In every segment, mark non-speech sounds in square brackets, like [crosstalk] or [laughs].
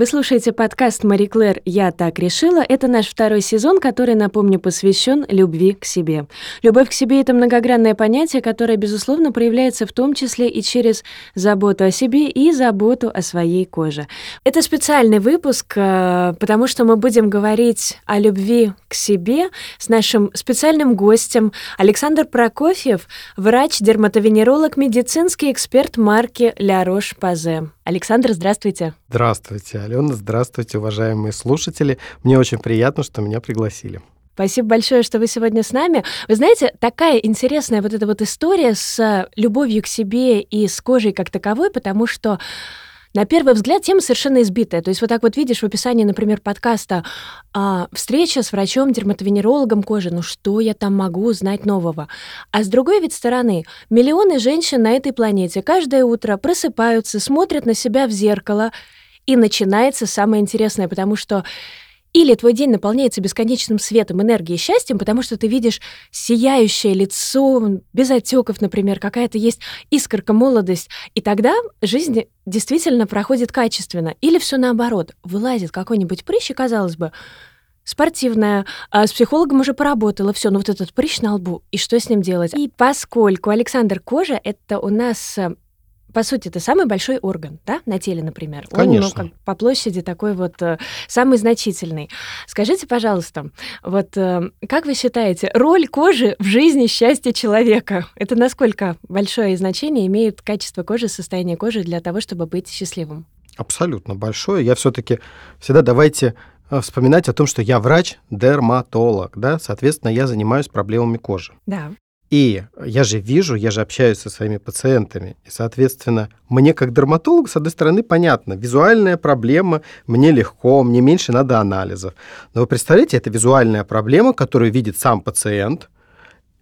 Вы слушаете подкаст «Мари Клэр. Я так решила». Это наш второй сезон, который, напомню, посвящен любви к себе. Любовь к себе — это многогранное понятие, которое, безусловно, проявляется в том числе и через заботу о себе и заботу о своей коже. Это специальный выпуск, э, потому что мы будем говорить о любви к себе с нашим специальным гостем Александр Прокофьев, врач-дерматовенеролог, медицинский эксперт марки «Ля Рош-Пазе». Александр, здравствуйте. Здравствуйте, Алена. Здравствуйте, уважаемые слушатели. Мне очень приятно, что меня пригласили. Спасибо большое, что вы сегодня с нами. Вы знаете, такая интересная вот эта вот история с любовью к себе и с кожей как таковой, потому что на первый взгляд тема совершенно избитая. То есть вот так вот видишь в описании, например, подкаста а, «Встреча с врачом-дерматовенерологом кожи». Ну что я там могу узнать нового? А с другой ведь стороны, миллионы женщин на этой планете каждое утро просыпаются, смотрят на себя в зеркало, и начинается самое интересное, потому что или твой день наполняется бесконечным светом, энергией, счастьем, потому что ты видишь сияющее лицо, без отеков, например, какая-то есть искорка, молодость. И тогда жизнь действительно проходит качественно. Или все наоборот, вылазит какой-нибудь прыщ, и, казалось бы, спортивная, а с психологом уже поработала, все, ну вот этот прыщ на лбу, и что с ним делать? И поскольку Александр Кожа — это у нас э, по сути, это самый большой орган, да, на теле, например. Конечно. Он, ну, как по площади такой вот э, самый значительный. Скажите, пожалуйста, вот э, как вы считаете, роль кожи в жизни счастья человека, это насколько большое значение имеет качество кожи, состояние кожи для того, чтобы быть счастливым? Абсолютно большое. Я все-таки всегда давайте э, вспоминать о том, что я врач-дерматолог, да, соответственно, я занимаюсь проблемами кожи. Да. И я же вижу, я же общаюсь со своими пациентами. И, соответственно, мне как дерматологу, с одной стороны, понятно, визуальная проблема, мне легко, мне меньше надо анализов. Но вы представляете, это визуальная проблема, которую видит сам пациент,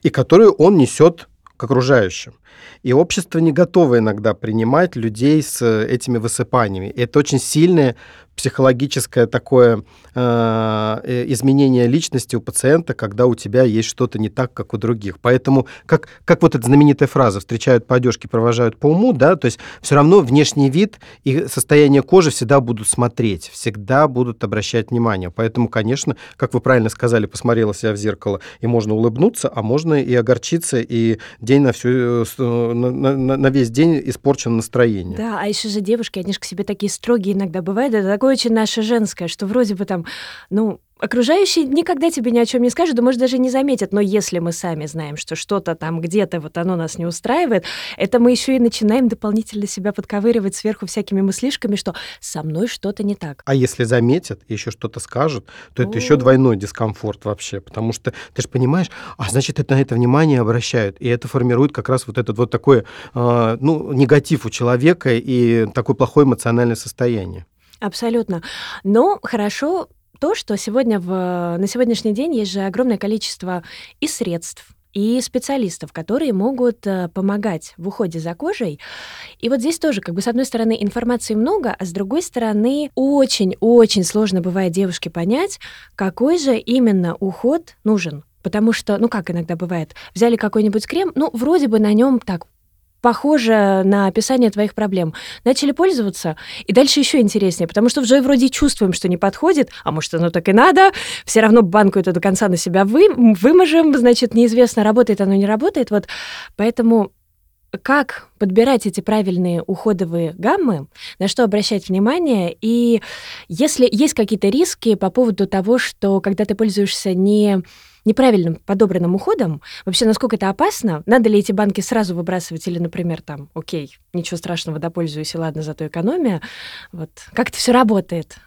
и которую он несет к окружающим. И общество не готово иногда принимать людей с этими высыпаниями. Это очень сильное психологическое такое э, э, изменение личности у пациента, когда у тебя есть что-то не так, как у других. Поэтому, как, как вот эта знаменитая фраза «встречают по одежке, провожают по уму», да, то есть все равно внешний вид и состояние кожи всегда будут смотреть, всегда будут обращать внимание. Поэтому, конечно, как вы правильно сказали, посмотрела себя в зеркало, и можно улыбнуться, а можно и огорчиться, и день на, всю, э, на, на, на весь день испорчено настроение. Да, а еще же девушки, они же к себе такие строгие иногда бывают, это такое очень наше женское, что вроде бы там, ну, окружающие никогда тебе ни о чем не скажут, да, может, даже не заметят. Но если мы сами знаем, что что-то там где-то вот оно нас не устраивает, это мы еще и начинаем дополнительно себя подковыривать сверху всякими мыслишками, что со мной что-то не так. А если заметят и еще что-то скажут, то это еще двойной дискомфорт вообще, потому что ты же понимаешь, а значит, это на это внимание обращают, и это формирует как раз вот этот вот такой, э, ну, негатив у человека и такое плохое эмоциональное состояние. Абсолютно. Но хорошо то, что сегодня в, на сегодняшний день есть же огромное количество и средств, и специалистов, которые могут э, помогать в уходе за кожей. И вот здесь тоже, как бы, с одной стороны, информации много, а с другой стороны, очень-очень сложно бывает девушке понять, какой же именно уход нужен. Потому что, ну как иногда бывает, взяли какой-нибудь крем, ну вроде бы на нем так похоже на описание твоих проблем. Начали пользоваться, и дальше еще интереснее, потому что уже вроде чувствуем, что не подходит, а может, оно так и надо, все равно банку это до конца на себя вы, выможем, значит, неизвестно, работает оно, не работает. Вот поэтому как подбирать эти правильные уходовые гаммы, на что обращать внимание, и если есть какие-то риски по поводу того, что когда ты пользуешься не неправильным подобранным уходом, вообще насколько это опасно? Надо ли эти банки сразу выбрасывать или, например, там, окей, ничего страшного, допользуюсь, и ладно, зато экономия. Вот как это все работает?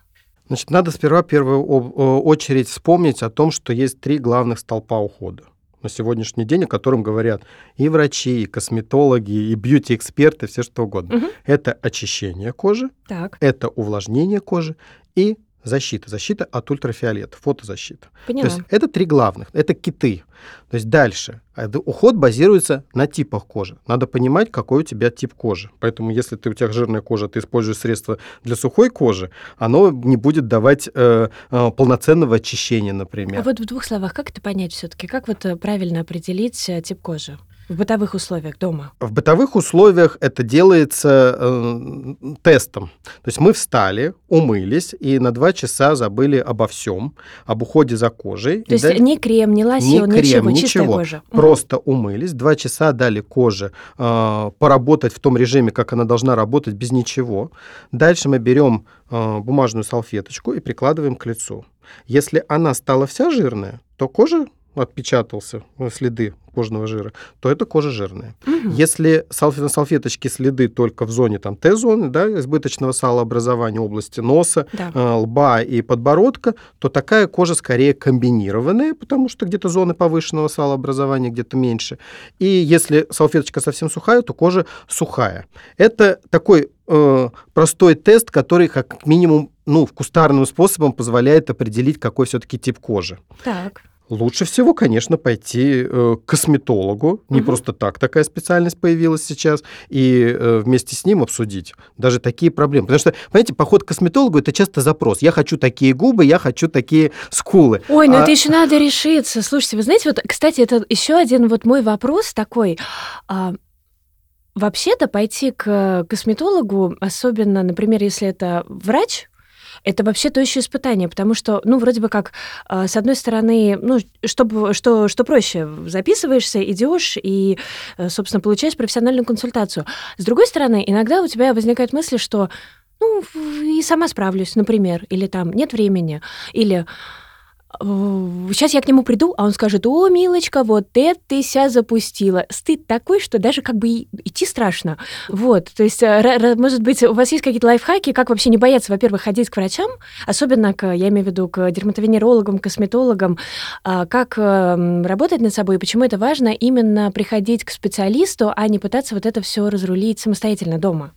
Значит, надо сперва в первую очередь вспомнить о том, что есть три главных столпа ухода на сегодняшний день, о котором говорят и врачи, и косметологи, и бьюти-эксперты, все что угодно. Угу. Это очищение кожи, так. это увлажнение кожи и защита. Защита от ультрафиолета, фотозащита. Поняла. То есть это три главных, это киты. То есть дальше. А уход базируется на типах кожи. Надо понимать, какой у тебя тип кожи. Поэтому если ты, у тебя жирная кожа, ты используешь средства для сухой кожи, оно не будет давать э, э, полноценного очищения, например. А вот в двух словах, как это понять все-таки? Как вот э, правильно определить э, тип кожи? В бытовых условиях дома? В бытовых условиях это делается э, тестом. То есть мы встали, умылись и на два часа забыли обо всем, об уходе за кожей. То есть дали... ни крем, ни лосьон, ни крем, ничего, ничего. кожа. Просто угу. умылись, два часа дали коже э, поработать в том режиме, как она должна работать, без ничего. Дальше мы берем э, бумажную салфеточку и прикладываем к лицу. Если она стала вся жирная, то кожа отпечатался э, следы кожного жира, то это кожа жирная. Угу. Если салфет, на салфеточке следы только в зоне там Т-зоны, да, избыточного салообразования области носа, да. э, лба и подбородка, то такая кожа скорее комбинированная, потому что где-то зоны повышенного салообразования, где-то меньше. И если салфеточка совсем сухая, то кожа сухая. Это такой э, простой тест, который как минимум ну, кустарным способом позволяет определить, какой все-таки тип кожи. Так. Лучше всего, конечно, пойти э, к косметологу. Не угу. просто так такая специальность появилась сейчас. И э, вместе с ним обсудить даже такие проблемы. Потому что, понимаете, поход к косметологу это часто запрос. Я хочу такие губы, я хочу такие скулы. Ой, ну а... это еще надо решиться. Слушайте, вы знаете, вот, кстати, это еще один вот мой вопрос такой. А... Вообще-то пойти к косметологу, особенно, например, если это врач, это вообще то еще испытание, потому что, ну, вроде бы как, а, с одной стороны, ну, что, что, что проще, записываешься, идешь и, э, собственно, получаешь профессиональную консультацию. С другой стороны, иногда у тебя возникают мысли, что ну, и сама справлюсь, например, или там нет времени, или сейчас я к нему приду, а он скажет, о, милочка, вот это ты ся запустила. Стыд такой, что даже как бы идти страшно. Вот, то есть, э, может быть, у вас есть какие-то лайфхаки, как вообще не бояться, во-первых, ходить к врачам, особенно к, я имею в виду, к дерматовенерологам, косметологам, а, как эм, работать над собой, почему это важно именно приходить к специалисту, а не пытаться вот это все разрулить самостоятельно дома.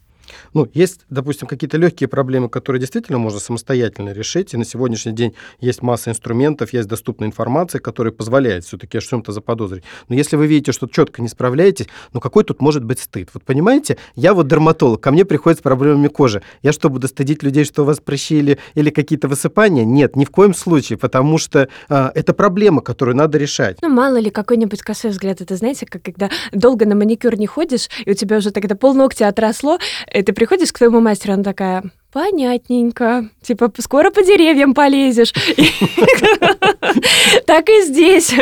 Ну, есть, допустим, какие-то легкие проблемы, которые действительно можно самостоятельно решить, и на сегодняшний день есть масса инструментов, есть доступная информация, которая позволяет все-таки что-то заподозрить. Но если вы видите, что четко не справляетесь, ну какой тут может быть стыд? Вот понимаете, я вот дерматолог, ко мне приходят с проблемами кожи. Я что, буду стыдить людей, что у вас прыщи или, или какие-то высыпания? Нет, ни в коем случае, потому что а, это проблема, которую надо решать. Ну, мало ли, какой-нибудь косой взгляд. Это, знаете, как когда долго на маникюр не ходишь, и у тебя уже тогда полногтя отросло, и ты приходишь к твоему мастеру, она такая, понятненько. Типа, скоро по деревьям полезешь. [laughs] Так и здесь.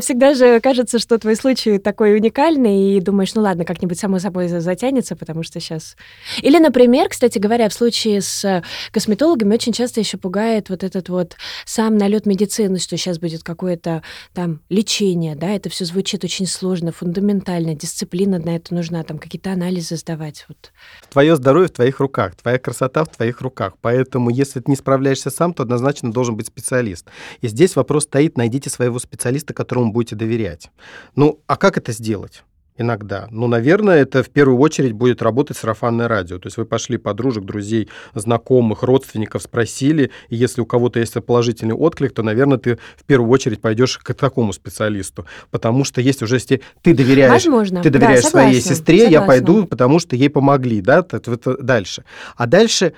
Всегда же кажется, что твой случай такой уникальный, и думаешь, ну ладно, как-нибудь само собой затянется, потому что сейчас... Или, например, кстати говоря, в случае с косметологами очень часто еще пугает вот этот вот сам налет медицины, что сейчас будет какое-то там лечение, да, это все звучит очень сложно, фундаментально, дисциплина на это нужна, там какие-то анализы сдавать. Вот. Твое здоровье в твоих руках, твоя красота в твоих руках. Поэтому, если ты не справляешься сам, то однозначно должен быть специалист. И здесь вопрос стоит, найдите своего специалиста, которому будете доверять. Ну, а как это сделать? Иногда. Ну, наверное, это в первую очередь будет работать сарафанное радио. То есть вы пошли подружек, друзей, знакомых, родственников, спросили, и если у кого-то есть положительный отклик, то, наверное, ты в первую очередь пойдешь к такому специалисту. Потому что есть уже, если ты доверяешь, Возможно. ты доверяешь да, своей сестре, согласна. я пойду, потому что ей помогли, да, это дальше. А дальше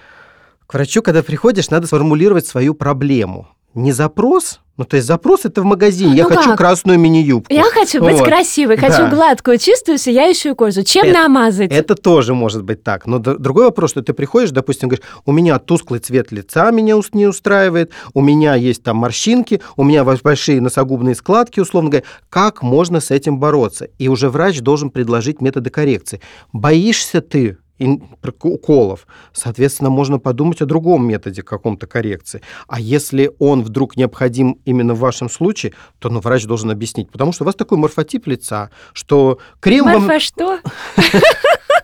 к врачу, когда приходишь, надо сформулировать свою проблему. Не запрос, ну, то есть запрос это в магазине. Я ну хочу как? красную мини-юбку. Я хочу быть вот. красивой, хочу да. гладкую, чистую, сияющую кожу. Чем это, намазать? Это тоже может быть так. Но другой вопрос, что ты приходишь, допустим, говоришь, у меня тусклый цвет лица меня не устраивает, у меня есть там морщинки, у меня большие носогубные складки, условно говоря. Как можно с этим бороться? И уже врач должен предложить методы коррекции. Боишься ты уколов. Соответственно, можно подумать о другом методе каком-то коррекции. А если он вдруг необходим именно в вашем случае, то ну, врач должен объяснить. Потому что у вас такой морфотип лица, что крем Морфо вам... что? [laughs]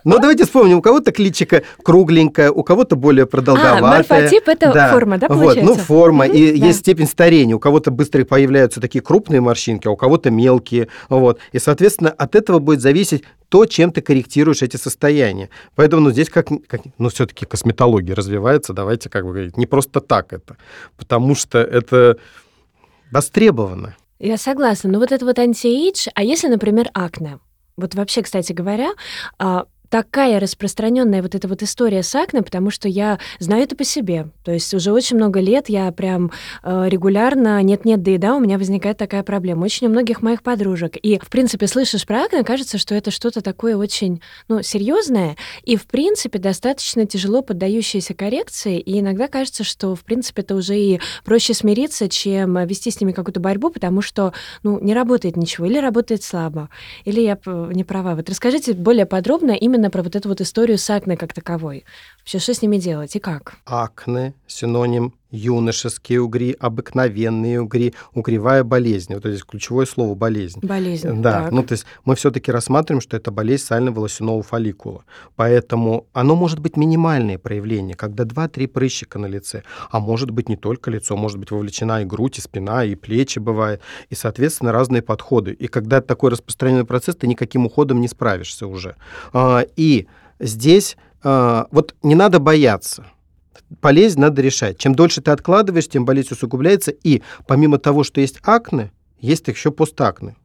Ну, давайте вспомним, у кого-то кличика кругленькая, у кого-то более продолговатая. А, морфотип – это да. форма, да, получается? Вот, ну, форма, угу, и да. есть степень старения. У кого-то быстро появляются такие крупные морщинки, а у кого-то мелкие. Вот. И, соответственно, от этого будет зависеть то, чем ты корректируешь эти состояния. Поэтому ну, здесь как, как ну, все-таки косметология развивается, давайте как бы говорить, не просто так это, потому что это востребовано. Я согласна. Но вот это вот антиэйдж, а если, например, акне? Вот вообще, кстати говоря, а, такая распространенная вот эта вот история с акне, потому что я знаю это по себе. То есть уже очень много лет я прям э, регулярно, нет-нет, да и да, у меня возникает такая проблема. Очень у многих моих подружек. И, в принципе, слышишь про акне, кажется, что это что-то такое очень, ну, серьезное и, в принципе, достаточно тяжело поддающееся коррекции. И иногда кажется, что, в принципе, это уже и проще смириться, чем вести с ними какую-то борьбу, потому что, ну, не работает ничего, или работает слабо, или я не права. Вот расскажите более подробно именно именно про вот эту вот историю с акне как таковой. Вообще, что с ними делать и как? Акне – синоним юношеские угри, обыкновенные угри, угревая болезнь. Вот здесь ключевое слово болезнь. Болезнь. Да, так. ну то есть мы все-таки рассматриваем, что это болезнь сально-волосяного фолликула. Поэтому оно может быть минимальное проявление, когда 2-3 прыщика на лице, а может быть не только лицо, может быть вовлечена и грудь, и спина, и плечи бывает, и, соответственно, разные подходы. И когда такой распространенный процесс, ты никаким уходом не справишься уже. А, и здесь а, вот не надо бояться болезнь надо решать. Чем дольше ты откладываешь, тем болезнь усугубляется. И помимо того, что есть акне, есть еще постакне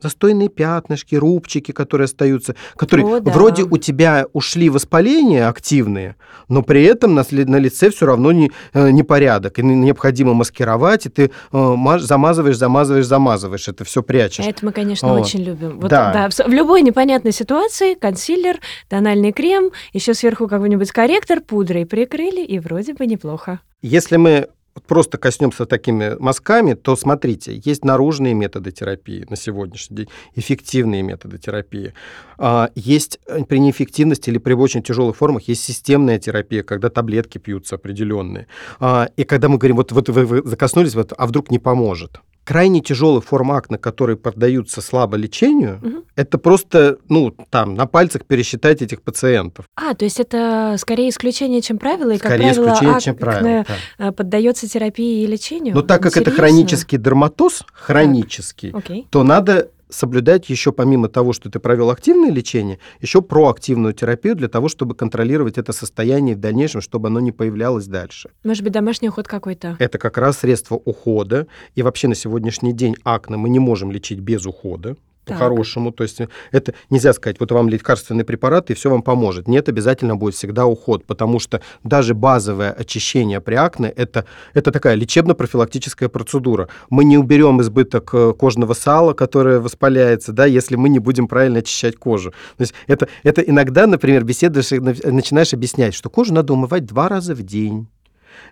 застойные пятнышки, рубчики, которые остаются, которые О, да. вроде у тебя ушли воспаления активные, но при этом на, на лице все равно не, э, непорядок. И необходимо маскировать, и ты э, замазываешь, замазываешь, замазываешь. Это все прячешь. Это мы, конечно, вот. очень любим. Вот, да. Да, в любой непонятной ситуации консилер, тональный крем, еще сверху какой-нибудь корректор, пудрой прикрыли, и вроде бы неплохо. Если мы просто коснемся такими мазками, то смотрите, есть наружные методы терапии на сегодняшний день, эффективные методы терапии. А, есть э, при неэффективности или при очень тяжелых формах есть системная терапия, когда таблетки пьются определенные. А, и когда мы говорим, вот, вот вы, вы закоснулись, вот, а вдруг не поможет крайне тяжелых форм акне, которые поддаются слабо лечению, угу. это просто, ну, там, на пальцах пересчитать этих пациентов. А, то есть это скорее исключение, чем правило, и, скорее как правило, исключение, чем правило, да. Э, поддается терапии и лечению? Но так как Интересно. это хронический дерматоз, хронический, так. то надо соблюдать еще помимо того, что ты провел активное лечение, еще проактивную терапию для того, чтобы контролировать это состояние в дальнейшем, чтобы оно не появлялось дальше. Может быть, домашний уход какой-то? Это как раз средство ухода. И вообще на сегодняшний день акне мы не можем лечить без ухода по-хорошему. То есть это нельзя сказать, вот вам лекарственный препарат, и все вам поможет. Нет, обязательно будет всегда уход, потому что даже базовое очищение при акне это, это такая лечебно-профилактическая процедура. Мы не уберем избыток э, кожного сала, которое воспаляется, да, если мы не будем правильно очищать кожу. То есть это, это иногда, например, беседуешь и начинаешь объяснять, что кожу надо умывать два раза в день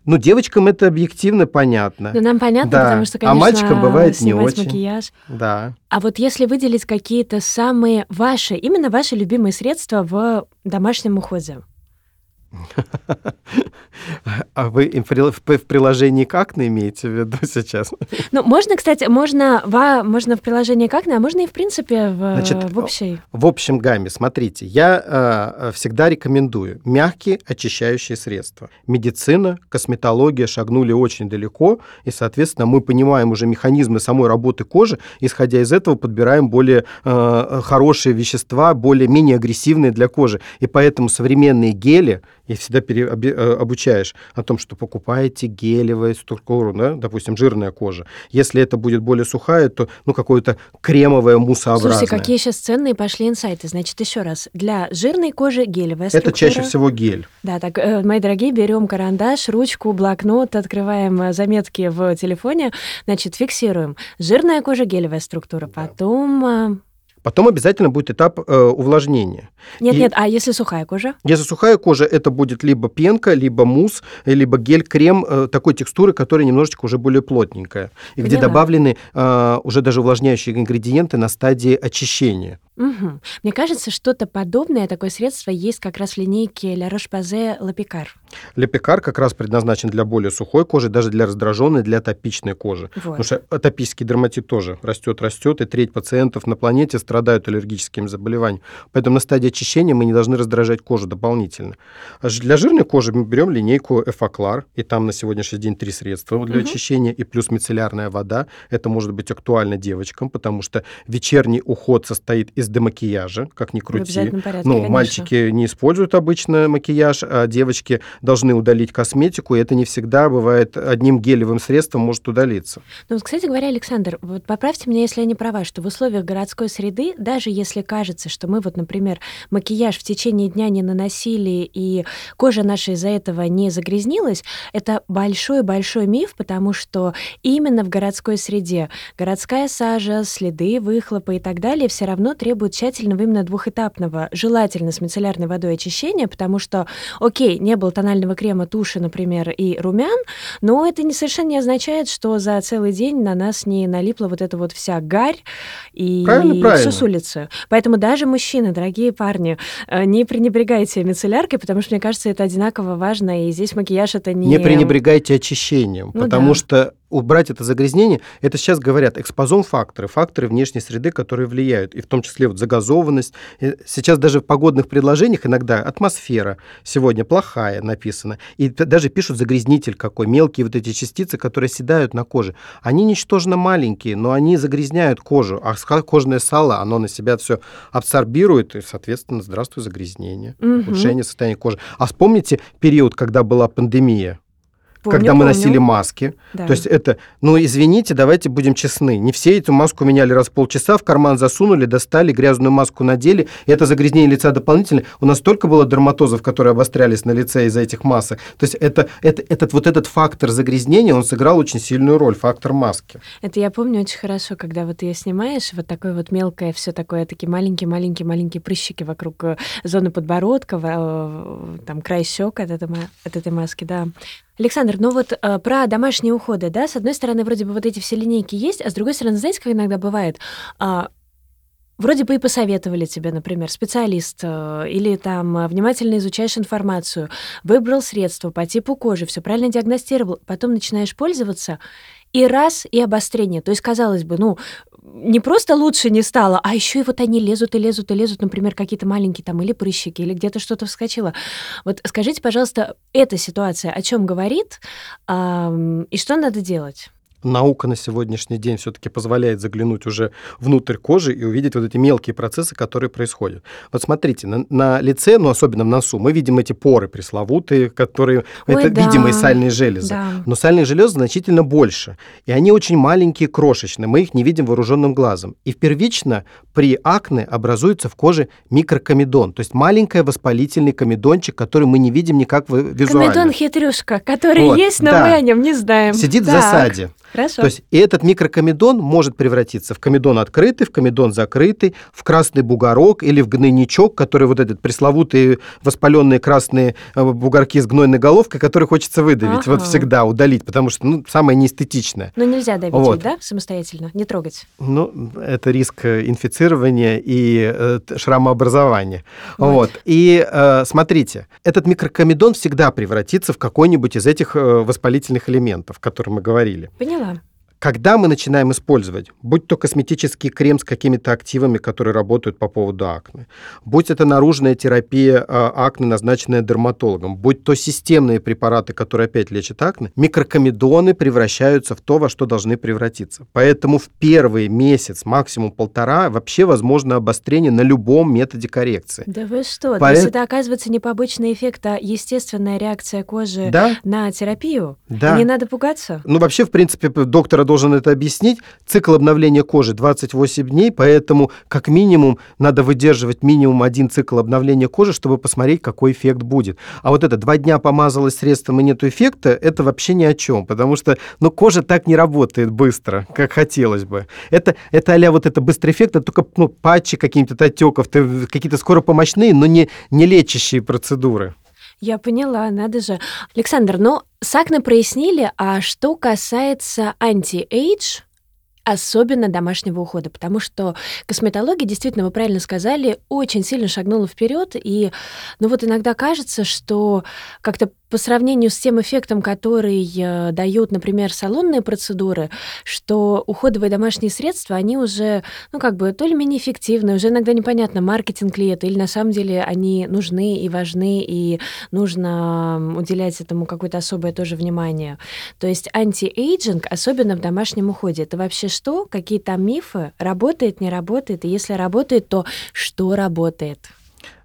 ну, девочкам это объективно понятно. Да, нам понятно, да. потому что, конечно, а мальчикам бывает не очень. макияж. Да. А вот если выделить какие-то самые ваши, именно ваши любимые средства в домашнем уходе, а вы в приложении как имеете в виду сейчас? Ну, можно, кстати, можно, можно в приложении как а можно и в принципе в, Значит, в общей. В общем гамме, смотрите, я э, всегда рекомендую мягкие очищающие средства. Медицина, косметология шагнули очень далеко, и, соответственно, мы понимаем уже механизмы самой работы кожи, исходя из этого подбираем более э, хорошие вещества, более менее агрессивные для кожи. И поэтому современные гели, и всегда пере, э, обучаешь о том, что покупаете гелевую структуру, да, допустим, жирная кожа. Если это будет более сухая, то ну, какое-то кремовое муссообразное. Слушайте, какие сейчас ценные пошли инсайты. Значит, еще раз. Для жирной кожи гелевая структура. Это чаще всего гель. Да, так, э, мои дорогие, берем карандаш, ручку, блокнот, открываем э, заметки в телефоне, значит, фиксируем. Жирная кожа, гелевая структура. Потом Потом обязательно будет этап э, увлажнения. Нет, и нет, а если сухая кожа? Если сухая кожа, это будет либо пенка, либо мусс, либо гель-крем э, такой текстуры, которая немножечко уже более плотненькая. И Поняла. где добавлены э, уже даже увлажняющие ингредиенты на стадии очищения. Угу. Мне кажется, что-то подобное, такое средство есть как раз в линейке La Roche-Posay Лапикар. Лапикар как раз предназначен для более сухой кожи, даже для раздраженной, для атопичной кожи. Вот. Потому что атопический дерматит тоже растет, растет, и треть пациентов на планете страдают аллергическими заболеваниями. Поэтому на стадии очищения мы не должны раздражать кожу дополнительно. А для жирной кожи мы берем линейку Эфоклар, и там на сегодняшний день три средства для угу. очищения, и плюс мицеллярная вода. Это может быть актуально девочкам, потому что вечерний уход состоит из без демакияжа, как ни В крути. обязательном порядке, Ну, конечно. мальчики не используют обычно макияж, а девочки должны удалить косметику, и это не всегда бывает одним гелевым средством может удалиться. Ну, кстати говоря, Александр, вот поправьте меня, если я не права, что в условиях городской среды, даже если кажется, что мы вот, например, макияж в течение дня не наносили, и кожа наша из-за этого не загрязнилась, это большой-большой миф, потому что именно в городской среде городская сажа, следы выхлопа и так далее все равно требуют тщательного именно двухэтапного, желательно с мицеллярной водой очищения, потому что, окей, не было тонального крема, туши, например, и румян, но это не совершенно не означает, что за целый день на нас не налипла вот эта вот вся гарь и Правильно, правильно. все с улицы. Поэтому даже мужчины, дорогие парни, э, не пренебрегайте мицелляркой, потому что, мне кажется, это одинаково важно, и здесь макияж это не... Не пренебрегайте очищением, Ну потому да. что убрать это загрязнение, это сейчас говорят экспозом-факторы, факторы внешней среды, которые влияют, и в том числе вот загазованность. Э, Сейчас даже в погодных предложениях иногда атмосфера сегодня плохая написано, и даже пишут загрязнитель какой, мелкие вот эти частицы, которые седают на коже. Они ничтожно маленькие, но они загрязняют кожу, а кожное сало, оно на себя все абсорбирует, и, соответственно, здравствуй загрязнение, Мгм. ухудшение состояния кожи. А вспомните период, когда была пандемия, Помню, когда мы помню. носили маски. Да. То есть это, ну извините, давайте будем честны. Не все эту маску меняли раз в полчаса, в карман засунули, достали, грязную маску надели. И это загрязнение лица дополнительное. У нас столько было дерматозов, которые обострялись на лице из-за этих масок. То есть это, это, этот, вот этот фактор загрязнения, он сыграл очень сильную роль, фактор маски. Это я помню очень хорошо, когда вот ее снимаешь, вот такое вот мелкое, все такое, такие маленькие-маленькие-маленькие прыщики вокруг э, зоны подбородка, э, там край щек от этой, от этой маски, да. Александр, ну вот э, про домашние уходы, да, с одной стороны, вроде бы вот эти все линейки есть, а с другой стороны, знаете, как иногда бывает? А, Вроде бы и посоветовали тебе, например, специалист, э, или там э, внимательно изучаешь информацию, выбрал средство по типу кожи, все правильно диагностировал, потом начинаешь пользоваться, и раз, и обострение. То есть, казалось бы, ну, не просто лучше не стало, а еще и вот они лезут и лезут и лезут, например, какие-то маленькие там или прыщики, или где-то что-то вскочило. Вот скажите, пожалуйста, эта ситуация о чем говорит, и что надо делать? Наука на сегодняшний день все-таки позволяет заглянуть уже внутрь кожи и увидеть вот эти мелкие процессы, которые происходят. Вот смотрите, на, на лице, ну особенно в носу, мы видим эти поры пресловутые, которые Ой, это да. видимые сальные железы. Да. Но сальных желез значительно больше. И они очень маленькие, крошечные. Мы их не видим вооруженным глазом. И первично при акне образуется в коже микрокомедон. То есть маленький воспалительный комедончик, который мы не видим никак визуально. Комедон хитрюшка, который Вот, есть, но да. мы о нем не знаем. Сидит в Так, засаде. Хорошо. То есть и этот микрокомедон может превратиться в комедон открытый, в комедон закрытый, в красный бугорок или в гнойничок, который вот этот пресловутые воспаленные красные э, бугорки с гнойной головкой, которые хочется выдавить, вот Ага. всегда удалить, потому что ну, самое неэстетичное. Но нельзя давить, Вот. ведь, да, самостоятельно, не трогать. Ну, это риск э, инфицирования и э, шрамообразования. Вот. Вот. И э, смотрите, этот микрокомедон всегда превратится в какой-нибудь из этих э, воспалительных элементов, о которых мы говорили. Поняла. Когда мы начинаем использовать, будь то косметический крем с какими-то активами, которые работают по поводу акне, будь это наружная терапия а, акне, назначенная дерматологом, будь то системные препараты, которые опять лечат акне, микрокомедоны превращаются в то, во что должны превратиться. Поэтому в первый месяц, максимум полтора, вообще возможно обострение на любом методе коррекции. Да вы что? То Поэт- есть это, оказывается, не побочный эффект, а естественная реакция кожи Да, на терапию? да. И не надо пугаться? Ну, вообще, в принципе, доктора должен это объяснить. Цикл обновления кожи 28 дней, поэтому как минимум надо выдерживать минимум один цикл обновления кожи, чтобы посмотреть, какой эффект будет. А вот это два дня помазалось средством и нет эффекта, это вообще ни о чем, потому что, ну, кожа так не работает быстро, как хотелось бы. Это, это а вот это быстрый эффект, это только, ну, патчи каких-то отеков, какие-то скоропомощные, но не, не лечащие процедуры. Я поняла, надо же. Александр, ну, с акне прояснили, а что касается anti-age, особенно домашнего ухода, потому что косметология, действительно, вы правильно сказали, очень сильно шагнула вперед, и, ну вот иногда кажется, что как-то по сравнению с тем эффектом, который э, дают, например, салонные процедуры, что уходовые домашние средства, они уже, ну, как бы, то ли менее эффективны, уже иногда непонятно, маркетинг ли это, или на самом деле они нужны и важны, и нужно уделять этому какое-то особое тоже внимание. То есть anti-aging, особенно в домашнем уходе, это вообще что? Какие там мифы? Работает, не работает? И если работает, то что работает?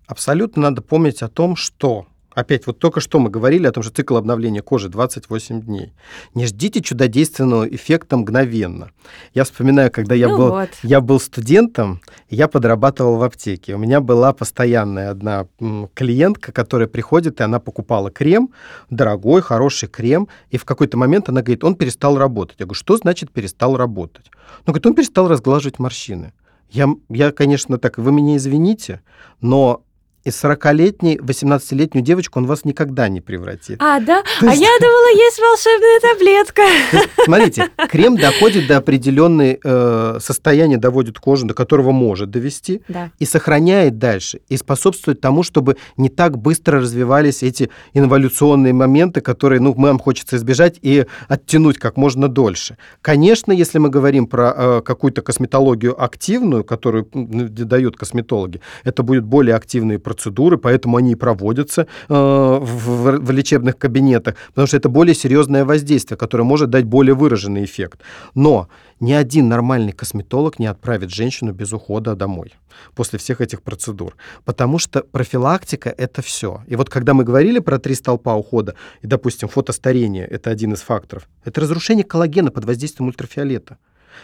Абсолютно надо помнить о том, что Опять, вот только что мы говорили о том, что цикл обновления кожи 28 дней. Не ждите чудодейственного эффекта мгновенно. Я вспоминаю, когда я, ну был, вот. я был студентом, я подрабатывал в аптеке. У меня была постоянная одна клиентка, которая приходит, и она покупала крем, дорогой, хороший крем, и в какой-то момент она говорит, он перестал работать. Я говорю, что значит перестал работать? Ну, говорит, он перестал разглаживать морщины. Я, я, конечно, так, вы меня извините, но из 40-летней 18-летнюю девочку он вас никогда не превратит. А, да? То а есть... я думала, есть волшебная таблетка. Есть, смотрите, крем доходит до определенной э, состояния, доводит кожу, до которого может довести, да. и сохраняет дальше, и способствует тому, чтобы не так быстро развивались эти инволюционные моменты, которые, ну, нам хочется избежать и оттянуть как можно дольше. Конечно, если мы говорим про э, какую-то косметологию активную, которую дают косметологи, это будет более активные процедуры, поэтому они и проводятся э, в, в лечебных кабинетах, потому что это более серьезное воздействие, которое может дать более выраженный эффект. Но ни один нормальный косметолог не отправит женщину без ухода домой после всех этих процедур, потому что профилактика — это все. И вот когда мы говорили про три столпа ухода, и, допустим, фотостарение — это один из факторов, это разрушение коллагена под воздействием ультрафиолета.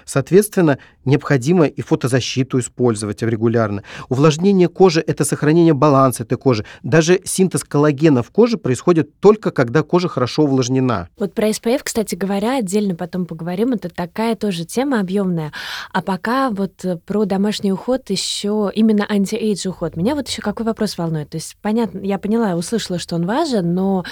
Соответственно, необходимо и фотозащиту использовать регулярно. Увлажнение кожи – это сохранение баланса этой кожи. Даже синтез коллагена в коже происходит только когда кожа хорошо увлажнена. Вот про SPF, кстати говоря, отдельно потом поговорим. Это такая тоже тема объемная. А пока вот про домашний уход еще именно анти-эйдж уход. Меня вот еще какой вопрос волнует. То есть, понятно, я поняла, услышала, что он важен, но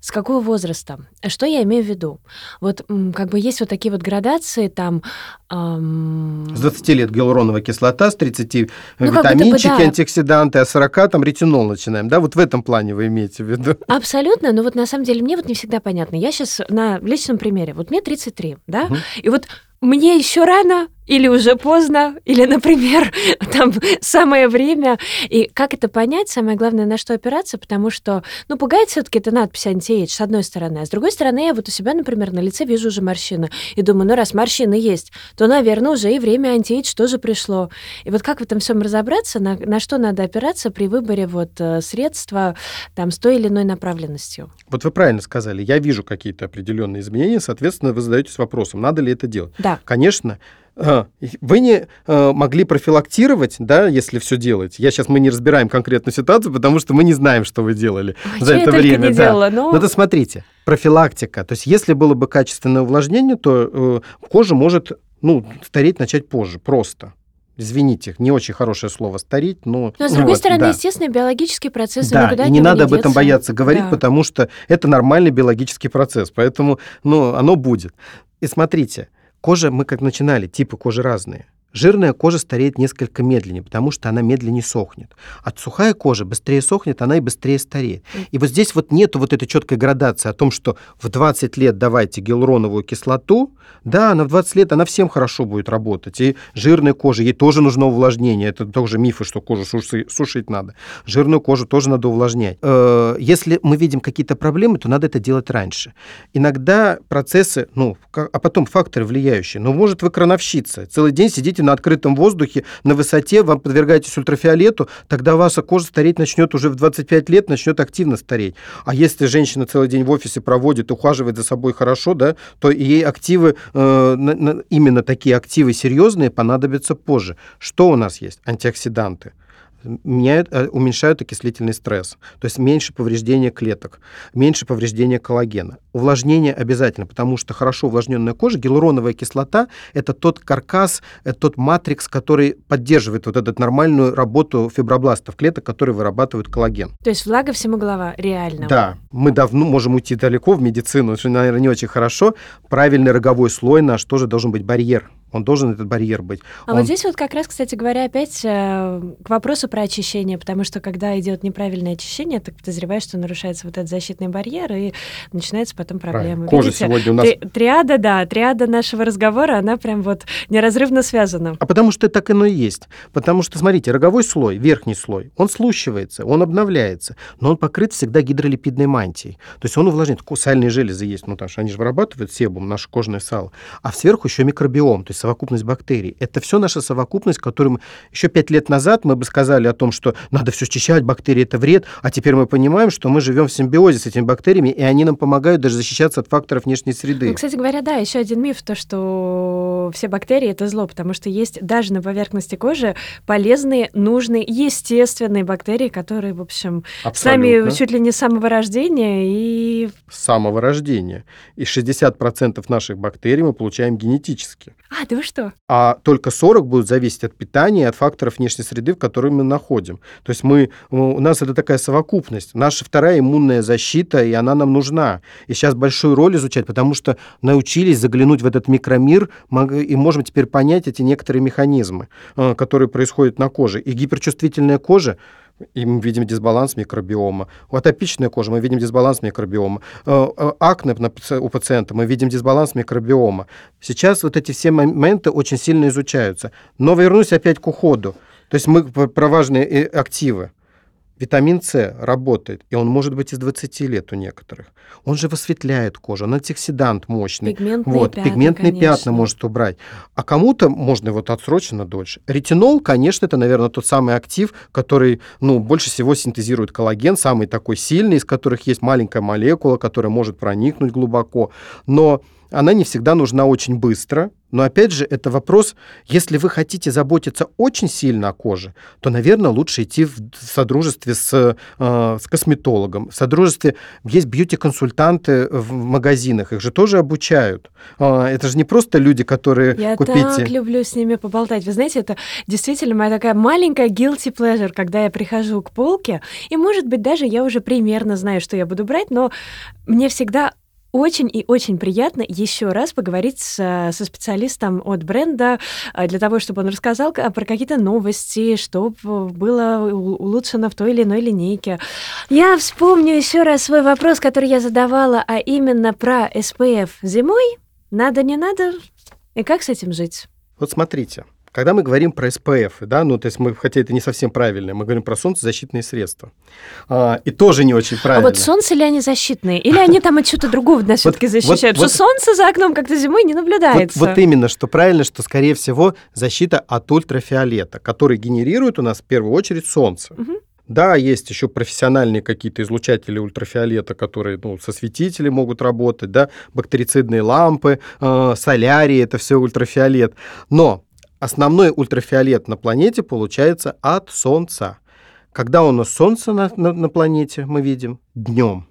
с какого возраста? Что я имею в виду? Вот как бы есть вот такие вот градации там... Эм... С 20 лет гиалуроновая кислота, с 30 э, ну, витаминчики, бы, да. антиоксиданты, а с 40 там ретинол начинаем, да? Вот в этом плане вы имеете в виду? [laughs] Абсолютно, но вот на самом деле мне вот не всегда понятно. Я сейчас на личном примере, вот мне 33, да? Угу. И вот мне еще рано, или уже поздно, или, например, [laughs] там самое время. И как это понять, самое главное, на что опираться, потому что, ну, пугает все таки эта надпись анти с одной стороны, а с другой стороны, я вот у себя, например, на лице вижу уже морщины, и думаю, ну, раз морщины есть, то, наверное, уже и время анти тоже пришло. И вот как в этом всем разобраться, на, на что надо опираться при выборе вот э, средства там с той или иной направленностью? Вот вы правильно сказали, я вижу какие-то определенные изменения, соответственно, вы задаетесь вопросом, надо ли это делать. Да. Конечно, вы не э, могли профилактировать, да, если все делать. Я сейчас мы не разбираем конкретную ситуацию, потому что мы не знаем, что вы делали а за это время. Не да. делала, но... но это смотрите, профилактика. То есть, если было бы качественное увлажнение, то э, кожа может ну, стареть начать позже, просто. Извините, не очень хорошее слово стареть, но... Но, с другой вот, стороны, да. естественно, биологический процесс Да, и не надо об этом бояться говорить, да. потому что это нормальный биологический процесс, поэтому, ну, оно будет. И смотрите, Кожа, мы как начинали, типы кожи разные. Жирная кожа стареет несколько медленнее, потому что она медленнее сохнет. А сухая кожа быстрее сохнет, она и быстрее стареет. И вот здесь вот нету вот этой четкой градации о том, что в 20 лет давайте гиалуроновую кислоту, да, она в 20 лет, она всем хорошо будет работать. И жирная кожа, ей тоже нужно увлажнение. Это тоже мифы, что кожу сушить, сушить надо. Жирную кожу тоже надо увлажнять. Э, если мы видим какие-то проблемы, то надо это делать раньше. Иногда процессы, ну, а потом факторы влияющие. Ну, может вы крановщица, целый день сидите сидите на открытом воздухе, на высоте, вам подвергаетесь ультрафиолету, тогда ваша кожа стареть начнет уже в 25 лет, начнет активно стареть. А если женщина целый день в офисе проводит, ухаживает за собой хорошо, да, то ей активы, э, именно такие активы серьезные понадобятся позже. Что у нас есть? Антиоксиданты меняют, э, уменьшают окислительный стресс, то есть меньше повреждения клеток, меньше повреждения коллагена. Увлажнение обязательно, потому что хорошо увлажненная кожа, гиалуроновая кислота – это тот каркас, это тот матрикс, который поддерживает вот эту нормальную работу фибробластов клеток, которые вырабатывают коллаген. То есть влага всему голова, реально? Да. Мы давно можем уйти далеко в медицину, что, наверное, не очень хорошо. Правильный роговой слой наш тоже должен быть барьер Он должен этот барьер быть. А он... вот здесь вот как раз, кстати говоря, опять э, к вопросу про очищение, потому что когда идет неправильное очищение, ты подозреваешь, что нарушается вот этот защитный барьер, и начинаются потом проблемы. Кожа Видите, сегодня у нас... Три, триада, да, триада нашего разговора, она прям вот неразрывно связана. А потому что так оно и есть. Потому что, смотрите, роговой слой, верхний слой, он слущивается, он обновляется, но он покрыт всегда гидролипидной мантией. То есть он увлажняет. Сальные железы есть, ну, потому что они же вырабатывают себум, наше кожное сало. А сверху еще микробиом, то есть совокупность бактерий. Это все наша совокупность, которую мы... еще пять лет назад мы бы сказали о том, что надо все счищать, бактерии это вред, а теперь мы понимаем, что мы живем в симбиозе с этими бактериями, и они нам помогают даже защищаться от факторов внешней среды. Ну, кстати говоря, да, еще один миф, то, что все бактерии это зло, потому что есть даже на поверхности кожи полезные, нужные, естественные бактерии, которые, в общем, Абсолютно. с нами чуть ли не с самого рождения и... С самого рождения. И 60% наших бактерий мы получаем генетически. А, да вы что? А только 40 будут зависеть от питания и от факторов внешней среды, в которой мы находим. То есть мы, у нас это такая совокупность. Наша вторая иммунная защита, и она нам нужна. И сейчас большую роль изучать, потому что научились заглянуть в этот микромир и можем теперь понять эти некоторые механизмы, э, которые происходят на коже. И гиперчувствительная кожа и мы видим дисбаланс микробиома. У атопичной кожи мы видим дисбаланс микробиома. Э, э, акне у пациента мы видим дисбаланс микробиома. Сейчас вот эти все моменты очень сильно изучаются. Но вернусь опять к уходу. То есть мы про важные э, активы. Витамин С работает, и он может быть из 20 лет у некоторых. Он же высветляет кожу, он антиоксидант мощный. Пигментные вот, пятна, Пигментные конечно. пятна может убрать. А кому-то можно вот отсроченно дольше. Ретинол, конечно, это, наверное, тот самый актив, который ну, больше всего синтезирует коллаген, самый такой сильный, из которых есть маленькая молекула, которая может проникнуть глубоко. Но она не всегда нужна очень быстро. Но опять же, это вопрос, если вы хотите заботиться очень сильно о коже, то, наверное, лучше идти в содружестве с, э, с косметологом. В содружестве есть бьюти-консультанты в магазинах, их же тоже обучают. Э, это же не просто люди, которые Я купите... так люблю с ними поболтать. Вы знаете, это действительно моя такая маленькая guilty pleasure, когда я прихожу к полке, и, может быть, даже я уже примерно знаю, что я буду брать, но мне всегда очень и очень приятно еще раз поговорить с, со специалистом от бренда а, для того, чтобы он рассказал про какие-то новости, что было улучшено в той или иной линейке. Я вспомню еще раз свой вопрос, который я задавала, а именно про SPF зимой. Надо, не надо? И как с этим жить? Вот смотрите, когда мы говорим про СПФ, да, ну, то есть мы, хотя это не совсем правильно, мы говорим про солнцезащитные средства. А, и тоже не очень правильно. А вот солнце ли они защитные? Или они там от чего-то другого нас все-таки защищают? Что солнце за окном как-то зимой не наблюдается. Вот именно, что правильно, что, скорее всего, защита от ультрафиолета, который генерирует у нас в первую очередь солнце. Да, есть еще профессиональные какие-то излучатели ультрафиолета, которые ну, со светителем могут работать, да, бактерицидные лампы, э, солярии, это все ультрафиолет. Но основной ультрафиолет на планете получается от Солнца. Когда у нас Солнце на, на, на планете, мы видим днем.